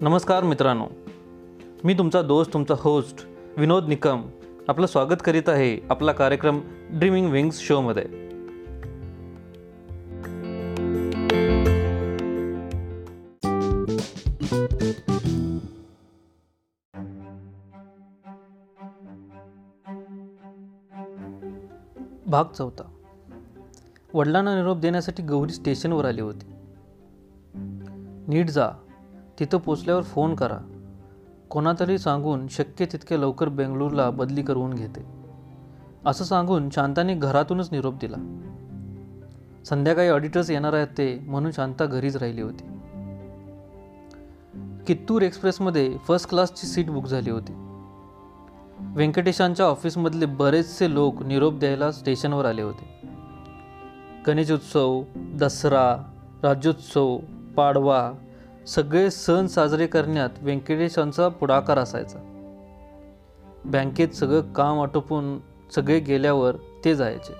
नमस्कार मित्रांनो. मी तुमचा दोस्त तुमचा होस्ट विनोद निकम आपलं स्वागत करीत आहे आपला कार्यक्रम ड्रीमिंग विंग्स शोमध्ये भाग चौथा. वडिलांना निरोप देण्यासाठी गौरी स्टेशनवर आली होती. नीट जा. तिथं पोचल्यावर फोन करा. कोणातरी सांगून शक्य तितके लवकर बेंगळूरला बदली करून घेते. असं सांगून शांताने घरातूनच निरोप दिला. संध्याकाळी ऑडिटर्स येणार आहेत ते म्हणून शांता घरीच राहिली होती. कित्तूर एक्सप्रेसमध्ये फर्स्ट क्लासची सीट बुक झाली होती. व्यंकटेशांच्या ऑफिसमधले बरेचसे लोक निरोप द्यायला स्टेशनवर आले होते. गणेशोत्सव दसरा राज्योत्सव पाडवा सगळे सण साजरे करण्यात व्यंकटेशांचा पुढाकार असायचा. बँकेत सगळं काम आटोपून सगळे गेल्यावर ते जायचे.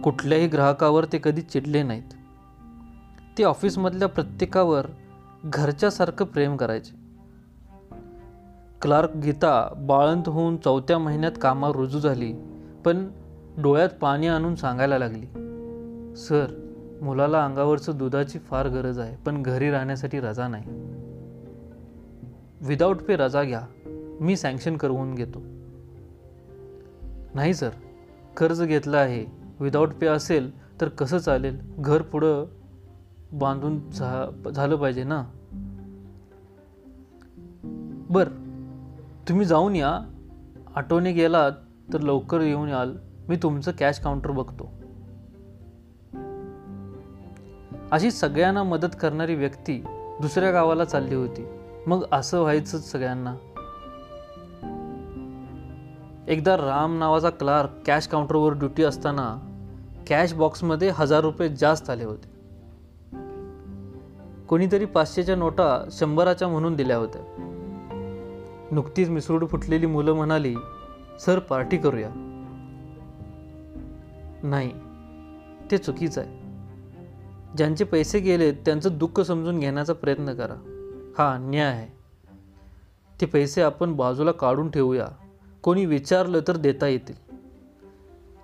कुठल्याही ग्राहकावर ते कधी चिडले नाहीत. ते ऑफिसमधल्या प्रत्येकावर घरच्यासारखं प्रेम करायचे. क्लार्क गीता बाळंत होऊन चौथ्या महिन्यात कामावर रुजू झाली पण डोळ्यात पाणी आणून सांगायला लागली सर मुलाला अंगावरचं दुधाची फार गरज आहे पण घरी राहण्यासाठी रजा नाही. विदाऊट पे रजा घ्या. मी सँक्शन करवून घेतो. नाही सर कर्ज घेतलं आहे. विदाऊट पे असेल तर कसं चालेल? घर पुढं बांधून झा झालं पाहिजे ना? बर तुम्ही जाऊन या. ऑटोने गेलात तर लवकर येऊन याल. मी तुमचं कॅश काउंटर बघतो. अशी सगळ्यांना मदत करणारी व्यक्ती दुसऱ्या गावाला चालली होती. मग असं व्हायचंच सगळ्यांना. एकदा राम नावाचा क्लार्क कॅश काउंटरवर ड्युटी असताना कॅश बॉक्समध्ये हजार रुपये जास्त आले होते. कोणीतरी पाचशेच्या नोटा शंभराच्या म्हणून दिल्या होत्या. नुकतीच मिसरूड फुटलेली मुलं म्हणाली सर पार्टी करूया. नाही ते चुकीचं आहे. ज्यांचे पैसे गेलेत त्यांचं दुःख समजून घेण्याचा प्रयत्न करा. हा अन्याय आहे. ते पैसे आपण बाजूला काढून ठेवूया. कोणी विचारलं तर देता येतील.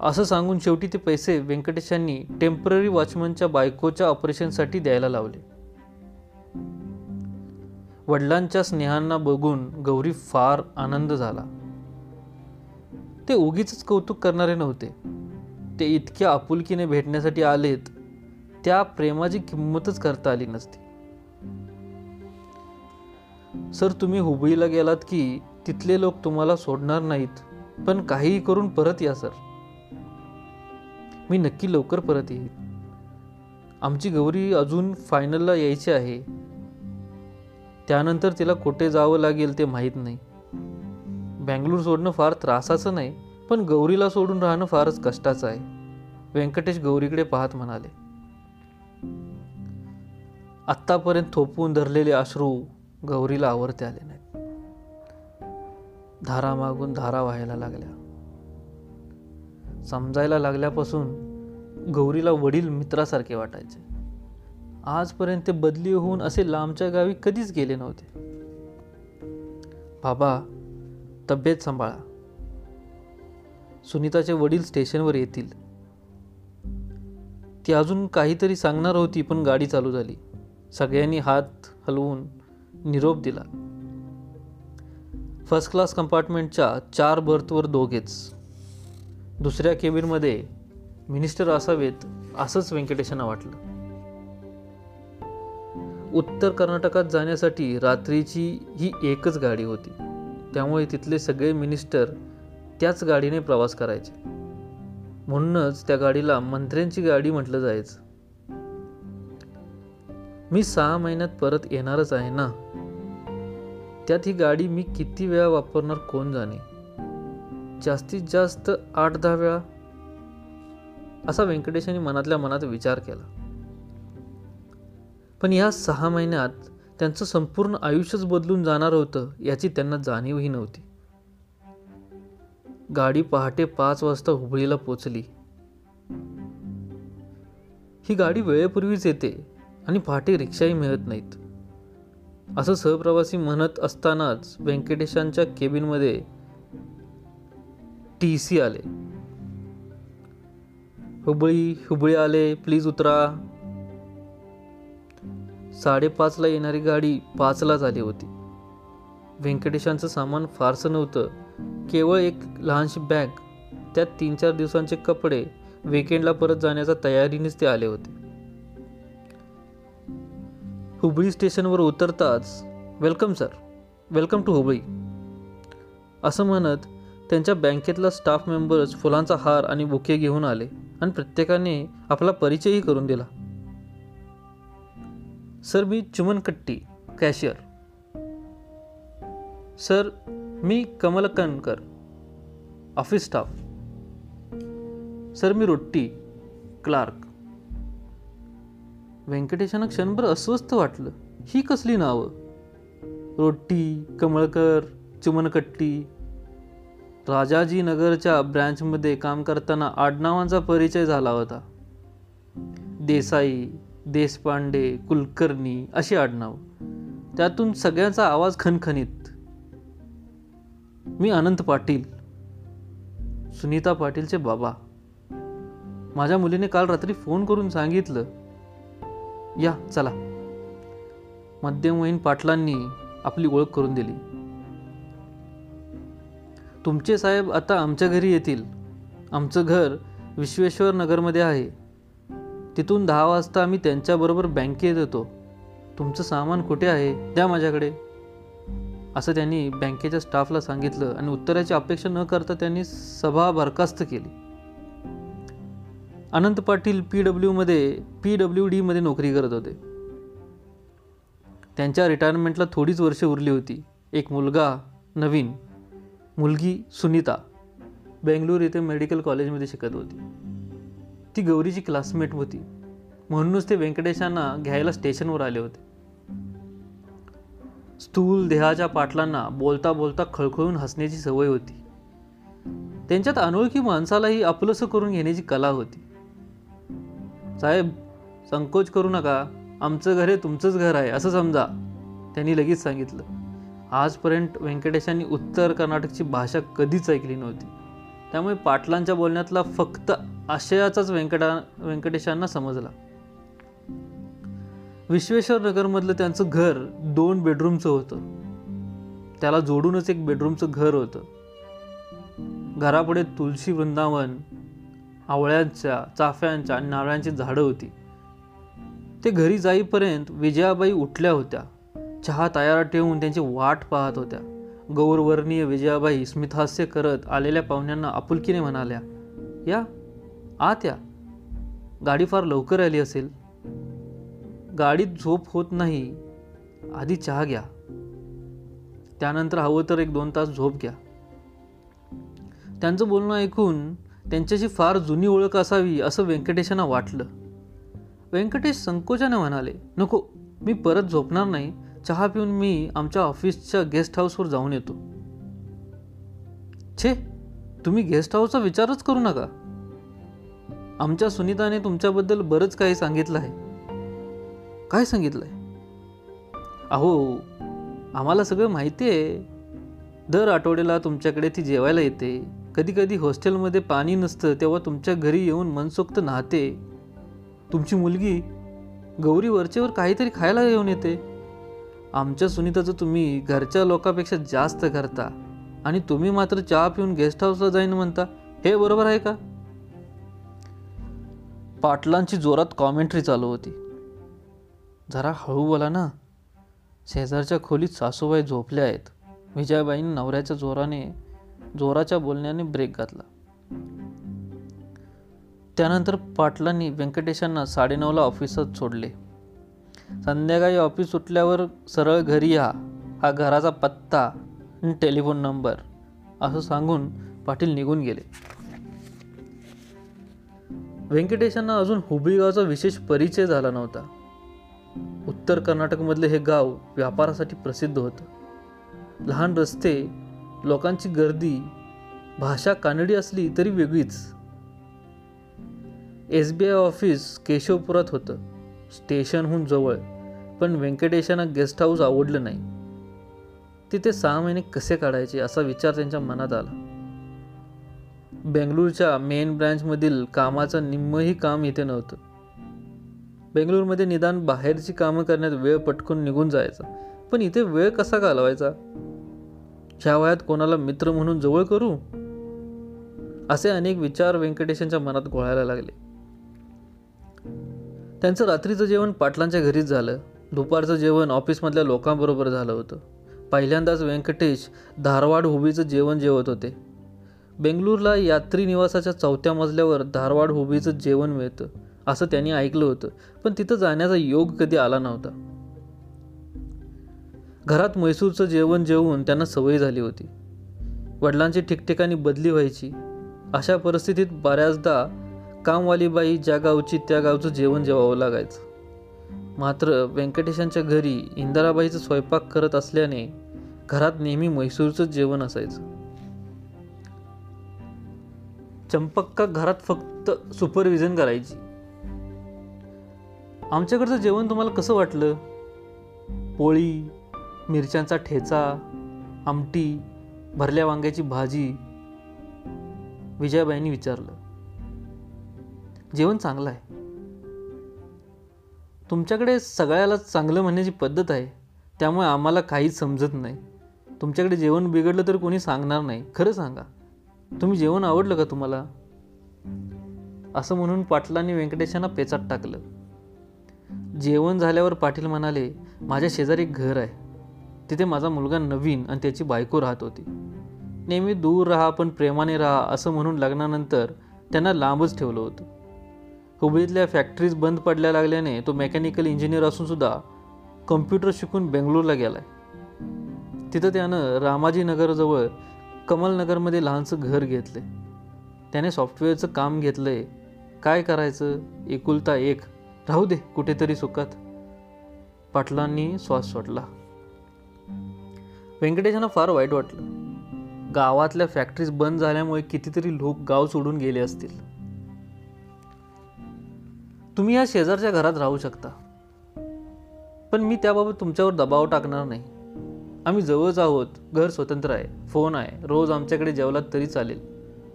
असं सांगून शेवटी ते पैसे व्यंकटेशांनी टेंपररी वॉचमनच्या बायकोच्या ऑपरेशनसाठी द्यायला लावले. वडिलांच्या स्नेहांना बघून गौरी फार आनंद झाला. ते उगीच कौतुक करणारे नव्हते. ते इतक्या आपुलकीने भेटण्यासाठी आलेत त्या प्रेमाची किंमतच करता आली नसती. सर तुम्ही हुबळीला गेलात की तिथले लोक तुम्हाला सोडणार नाहीत पण काहीही करून परत या सर. मी नक्की लवकर परत येईल आमची गौरी अजून फायनलला यायची आहे. त्यानंतर तिला कुठे जावं लागेल ते माहीत नाही. बँगलोर सोडणं फार त्रासाचं नाही पण गौरीला सोडून राहणं फारच कष्टाचं आहे. व्यंकटेश गौरीकडे पाहत म्हणाले. आत्तापर्यंत थोपवून धरलेले अश्रू गौरीला आवरते आले नाहीत. धारा मागून धारा व्हायला लागल्या. समजायला लागल्यापासून गौरीला वडील मित्रासारखे वाटायचे. आजपर्यंत ते बदली होऊन असे लांबच्या गावी कधीच गेले नव्हते. बाबा तब्येत सांभाळा. सुनीताचे वडील स्टेशनवर येतील. ती अजून काहीतरी सांगणार होती पण गाडी चालू झाली. सगळ्यांनी हात हलवून निरोप दिला. फर्स्ट क्लास कंपार्टमेंटच्या चार बर्थवर दोघेच. दुसऱ्या केबिनमध्ये मिनिस्टर असावेत असंच व्यंकटेशांना वाटलं. उत्तर कर्नाटकात जाण्यासाठी रात्रीची ही एकच गाडी होती. त्यामुळे तिथले सगळे मिनिस्टर त्याच गाडीने प्रवास करायचे. म्हणूनच त्या गाडीला मंत्र्यांची गाडी म्हटलं जायचं. मी सहा महिन्यात परत येणारच आहे ना? त्यात ही गाडी मी किती वेळा वापरणार कोण जाणे? जास्तीत जास्त आठ दहा वेळा? असा व्यंकटेशांनी मनातल्या मनात विचार केला. पण या सहा महिन्यात त्यांचं संपूर्ण आयुष्यच बदलून जाणार होतं याची त्यांना जाणीवही नव्हती. गाडी पहाटे पाच वाजता हुबळीला पोचली. ही गाडी वेळेपूर्वीच येते. आणि पहाटे रिक्षाही मिळत नाहीत. असं सहप्रवासी म्हणत असतानाच व्यंकटेशांच्या केबिनमध्ये टी सी आले. हुबळी हुबळी आले प्लीज उतरा. साडेपाचला येणारी गाडी पाचलाच आली होती. व्यंकटेशांचं सामान फारसं नव्हतं. केवळ एक लहानशी बॅग त्यात तीन चार दिवसांचे कपडे विकेंडला परत जाण्याच्या तयारीनेच ते आले होते. हुबळी स्टेशनवर उतरताच welcome sir. Welcome to Hubli. असं म्हणत त्यांच्या बँकेतला स्टाफ मेंबर्स फुलांचा हार आणि बुके घेऊन आले आणि प्रत्येकाने आपला परिचयही करून दिला. सर मी चुमन कट्टी कॅशियर. सर मी कमलकणकर ऑफिस स्टाफ. सर मी रोट्टी क्लार्क. व्यंकटेशांना क्षणभर अस्वस्थ वाटलं. ही कसली नावं? रोटी कमळकर चुमनकट्टी. राजाजी नगरच्या ब्रँचमध्ये काम करताना आडनावांचा परिचय झाला होता. देसाई देशपांडे कुलकर्णी अशी आडनाव. त्यातून सगळ्यांचा आवाज खणखणीत मी अनंत पाटील. सुनीता पाटीलचे बाबा. माझ्या मुलीने काल रात्री फोन करून सांगितलं या चला. मध्यमवयीन पाटलांनी आपली ओळख करून दिली. तुमचे साहेब आता आमच्या घरी येतील. आमचं घर विश्वेश्वर नगरमध्ये आहे. तिथून दहा वाजता आम्ही त्यांच्याबरोबर बँकेत येतो. तुमचं सामान कुठे आहे? द्या माझ्याकडे. असं त्यांनी बँकेच्या स्टाफला सांगितलं आणि उत्तराची अपेक्षा न करता त्यांनी सभा बरखास्त केली. अनंत पाटील पी डब्ल्यूमध्ये पी डब्ल्यू डीमध्ये नोकरी करत होते. त्यांच्या रिटायरमेंटला थोडीच वर्ष उरली होती. एक मुलगा नवीन. मुलगी सुनीता. बेंगलूर येथे मेडिकल कॉलेजमध्ये शिकत होती. ती गौरीची क्लासमेट होती. म्हणूनच ते व्यंकटेशांना घ्यायला स्टेशनवर आले होते. स्थूल देहाच्या पाटलांना बोलता बोलता खळखळून हसण्याची सवय होती. त्यांच्यात अनोळखी माणसालाही आपलंसं करून घेण्याची कला होती. साहेब संकोच करू नका. आमचं घर हे तुमचंच घर आहे असं समजा. त्यांनी लगेच सांगितलं. आजपर्यंत व्यंकटेशांनी उत्तर कर्नाटकची भाषा कधीच ऐकली नव्हती. त्यामुळे पाटलांच्या बोलण्यातला फक्त आशयाचाच व्यंकटा व्यंकटेशांना समजला. विश्वेश्वर नगरमधलं त्यांचं घर दोन बेडरूमचं होतं. त्याला जोडूनच एक बेडरूमचं घर होतं. घरापुढे तुळशी वृंदावन आवळ्यांच्या चाफ्यांच्या आणि नारळांची झाडं होती. ते घरी जाईपर्यंत विजयाबाई उठल्या होत्या. चहा तयार ठेवून त्यांची वाट पाहत होत्या. गौरवर्णीय विजयाबाई स्मितहास्य करत आलेल्या पाहुण्यांना आपुलकीने म्हणाल्या या आत या. गाडी फार लवकर आली असेल. गाडीत झोप होत नाही. आधी चहा घ्या. त्यानंतर हवं तर एक दोन तास झोप घ्या. त्यांचं बोलणं ऐकून त्यांच्याशी फार जुनी ओळख असावी असं व्यंकटेशांना वाटलं. व्यंकटेश संकोचाने म्हणाले नको मी परत झोपणार नाही. चहा पिऊन मी आमच्या ऑफिसच्या गेस्ट हाऊसवर जाऊन येतो. छे तुम्ही गेस्ट हाऊसचा विचारच करू नका. आमच्या सुनीताने तुमच्याबद्दल बरंच काही सांगितलं आहे. काय सांगितलंय? अहो आम्हाला सगळं माहिती आहे. दर आठवड्याला तुमच्याकडे ती जेवायला येते. कधी कधी हॉस्टेलमध्ये पाणी नसतं तेव्हा तुमच्या घरी येऊन मनसोक्त नाहते. तुमची मुलगी गौरी वरचेवर काहीतरी खायला येऊन येते. आमच्या सुनीताचं तुम्ही घरच्या लोकांपेक्षा जास्त करता आणि तुम्ही मात्र चहा पिऊन गेस्ट हाऊसला जाईन म्हणता. हे बरोबर आहे का? पाटलांची जोरात कॉमेंट्री चालू होती. जरा हळू बोला ना. शेजारच्या खोलीत सासूबाई झोपल्या आहेत. विजयाबाईंनी नवऱ्याच्या जोराने जोराच्या बोलण्याने ब्रेक घातला. त्यानंतर पाटलांनी व्यंकटेशांना साडेनऊला ऑफिसात सोडले. संध्याकाळी ऑफिस सुटल्यावर सरळ घरी या हा घराचा पत्ता आणि टेलिफोन नंबर असं सांगून पाटील निघून गेले. व्यंकटेशांना अजून हुबळीगावचा विशेष परिचय झाला नव्हता. उत्तर कर्नाटकमधले हे गाव व्यापारासाठी प्रसिद्ध होतं. लहान रस्ते लोकांची गर्दी भाषा कानडी असली तरी वेगळीच. एस बी आय ऑफिस केशवपुरात होतं. स्टेशनहून जवळ पण व्यंकटेशांना गेस्ट हाऊस आवडलं नाही. तिथे सहा महिने कसे काढायचे असा विचार त्यांच्या मनात आला. बेंगळूरच्या मेन ब्रँचमधील कामाचं निम्मही काम इथे नव्हतं. बेंगळूरमध्ये निदान बाहेरची कामं करण्यात वेळ पटकून निघून जायचा. पण इथे वेळ कसा घालवायचा? ह्या वयात कोणाला मित्र म्हणून जवळ करू? असे अनेक विचार व्यंकटेशांच्या मनात घोळायला लागले. त्यांचं रात्रीचं जेवण पाटलांच्या घरीच झालं. दुपारचं जेवण ऑफिसमधल्या लोकांबरोबर झालं होतं. पहिल्यांदाच व्यंकटेश धारवाड हुबीचं जेवण जेवत होते. बेंगळूरला यात्री निवासाच्या चौथ्या मजल्यावर धारवाड हुबीचं जेवण मिळतं असं त्यांनी ऐकलं होतं. पण तिथं जाण्याचा योग कधी आला नव्हता. घरात मैसूरचं जेवण जेवून त्यांना सवय झाली होती. वडिलांची ठिकठिकाणी बदली व्हायची. अशा परिस्थितीत बऱ्याचदा कामवाली बाई ज्या गावची त्या गावचं जेवण जेवावं लागायचं. मात्र व्यंकटेशांच्या घरी इंदिराबाईचं स्वयंपाक करत असल्याने घरात नेहमी म्हैसूरचं जेवण असायचं. चंपक्का घरात फक्त सुपरविजन करायची. आमच्याकडचं जेवण तुम्हाला कसं वाटलं? पोळी मिरच्यांचा ठेचा आमटी भरल्या वांग्याची भाजी विजयाबाईंनी विचारलं. जेवण चांगलं आहे. तुमच्याकडे सगळ्याला चांगलं म्हणण्याची पद्धत आहे त्यामुळे आम्हाला काहीच समजत नाही. तुमच्याकडे जेवण बिघडलं तर कोणी सांगणार नाही खरं सांगा. तुम्ही जेवण आवडलं का तुम्हाला? असं म्हणून पाटलांनी व्यंकटेशांना पेचात टाकलं. जेवण झाल्यावर पाटील म्हणाले माझ्या शेजारी एक घर आहे. तिथे माझा मुलगा नवीन आणि त्याची बायको राहत होती. नेहमी दूर राहा पण प्रेमाने राहा असं म्हणून लग्नानंतर त्यांना लांबच ठेवलं होतं. हुबळीतल्या फॅक्टरीज बंद पडल्या लागल्याने तो मेकॅनिकल इंजिनियर असूनसुद्धा कम्प्युटर शिकून बेंगलोरला गेला आहे तिथं त्यानं रामाजीनगरजवळ कमलनगरमध्ये लहानसं घर घेतलं त्याने सॉफ्टवेअरचं काम घेतलं आहे काय करायचं? एकुलता एक. राहू दे कुठेतरी सुखात. पाटलांनी श्वास सोडला. व्यंकटेशांना फार वाईट वाटलं. गावातल्या फॅक्टरीज बंद झाल्यामुळे कितीतरी लोक गाव सोडून गेले असतील. तुम्ही या शेजारच्या घरात राहू शकता. पण मी त्याबाबत तुमच्यावर दबाव टाकणार नाही. आम्ही जवळच आहोत घर स्वतंत्र आहे फोन आहे रोज आमच्याकडे जेवलात तरी चालेल.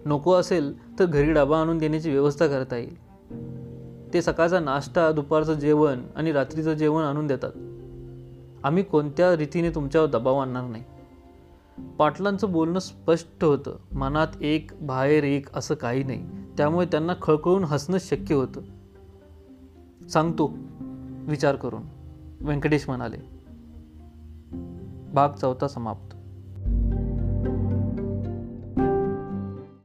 नको असेल तर घरी डबा आणून देण्याची व्यवस्था करता येईल. ते सकाळचा नाश्ता दुपारचं जेवण आणि रात्रीचं जेवण आणून देतात. आम्ही कोणत्या रीतीने तुमच्यावर दबाव आणणार नाही. पाटलांचं बोलणं स्पष्ट होतं. मनात एक बाहेर एक असं काही नाही. त्यामुळे त्यांना खळखळून हसणं शक्य होतं. सांगतो विचार करून. व्यंकटेश म्हणाले भाग चौथा समाप्त.